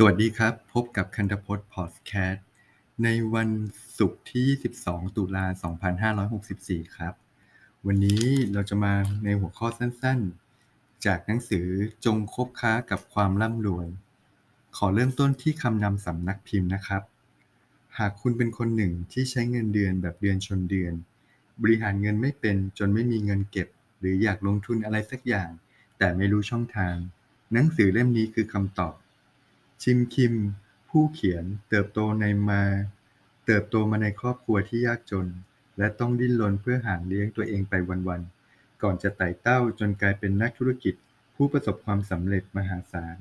สวัสดีครับ พบกับคันธพจน์พอดแคสต์ในวันศุกร์ที่ 22 ตุลา 2564 ครับ วันนี้เราจะมาในหัวข้อสั้นๆ จากหนังสือจงคบค้ากับความร่ำรวย ขอเริ่มต้นที่คำนำสำนักพิมพ์นะครับ หากคุณเป็นคนหนึ่งที่ใช้เงินเดือนแบบเดือนชนเดือน บริหารเงินไม่เป็นจนไม่มีเงินเก็บ หรืออยากลงทุนอะไรสักอย่าง แต่ไม่รู้ช่องทาง หนังสือเล่มนี้คือคำตอบ ชิม คิม ผู้เขียน เติบโตในมา เติบโตมาในครอบครัวที่ยากจน และต้องดิ้นรนเพื่อหาเลี้ยงตัวเองไปวัน ๆ ก่อนจะไต่เต้าจนกลายเป็นนักธุรกิจ ผู้ประสบความสำเร็จมหาศาล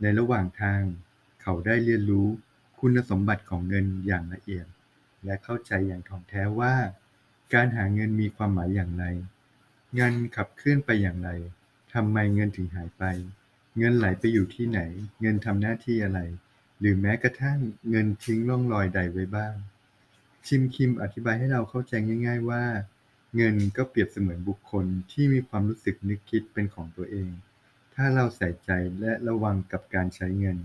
ในระหว่างทาง เขาได้เรียนรู้คุณสมบัติของเงินอย่างละเอียด และเข้าใจอย่างถ่องแท้ว่า การหาเงินมีความหมายอย่างไร เงินขับเคลื่อนไปอย่างไรทำไมเงินถึงหายไป เงินไหลไปอยู่ที่ไหน เงินทำหน้าที่อะไร หรือแม้กระทั่งเงินทิ้งร่องรอยใดไว้บ้าง ชิมคิมอธิบายให้เราเข้าใจง่าย ๆ ว่า เงินก็เปรียบเสมือนบุคคลที่มีความรู้สึกนึกคิดเป็นของตัวเอง ถ้าเราใส่ใจและระวังกับการใช้เงิน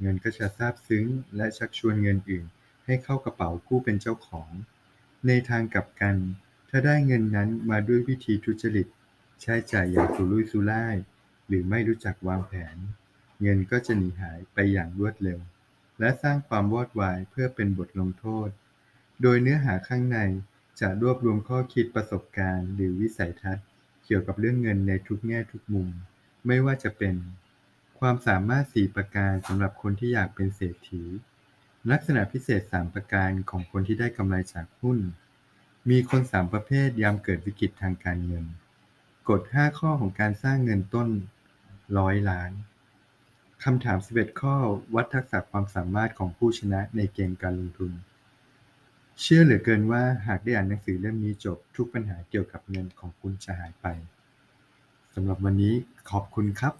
เงินก็จะซาบซึ้ง และชักชวนเงินอื่น ให้เข้ากระเป๋าผู้เป็นเจ้าของ ในทางกลับกัน ถ้าได้เงินนั้นมาด้วยวิธีทุจริต ใช้จ่ายอย่างสุรุ่ยสุร่าย หรือไม่รู้จักวางแผน เงินก็จะหนีหายไปอย่างรวดเร็ว และสร้างความวอดวายเพื่อเป็นบทลงโทษ โดยเนื้อหาข้างในจะรวบรวมข้อคิดประสบการณ์ หรือวิสัยทัศน์ เกี่ยวกับเรื่องเงินในทุกแง่ทุกมุม ไม่ว่าจะเป็น ความสามารถ 4 ประการสำหรับคนที่อยากเป็นเศรษฐี ลักษณะพิเศษ 3 ประการของคนที่ได้กำไรจากหุ้น มีคน 3 ประเภทยามเกิดวิกฤตทางการเงิน กฎ 5 ข้อของการสร้างเงินต้น ร้อยล้านคำถาม 11 ข้อ วัดทักษะความสามารถของผู้ชนะในเกมการลงทุน เชื่อเหลือเกินว่าหากได้อ่านหนังสือเล่มนี้จบทุกปัญหาเกี่ยวกับเงินของคุณจะหายไปสำหรับวันนี้ขอบคุณครับ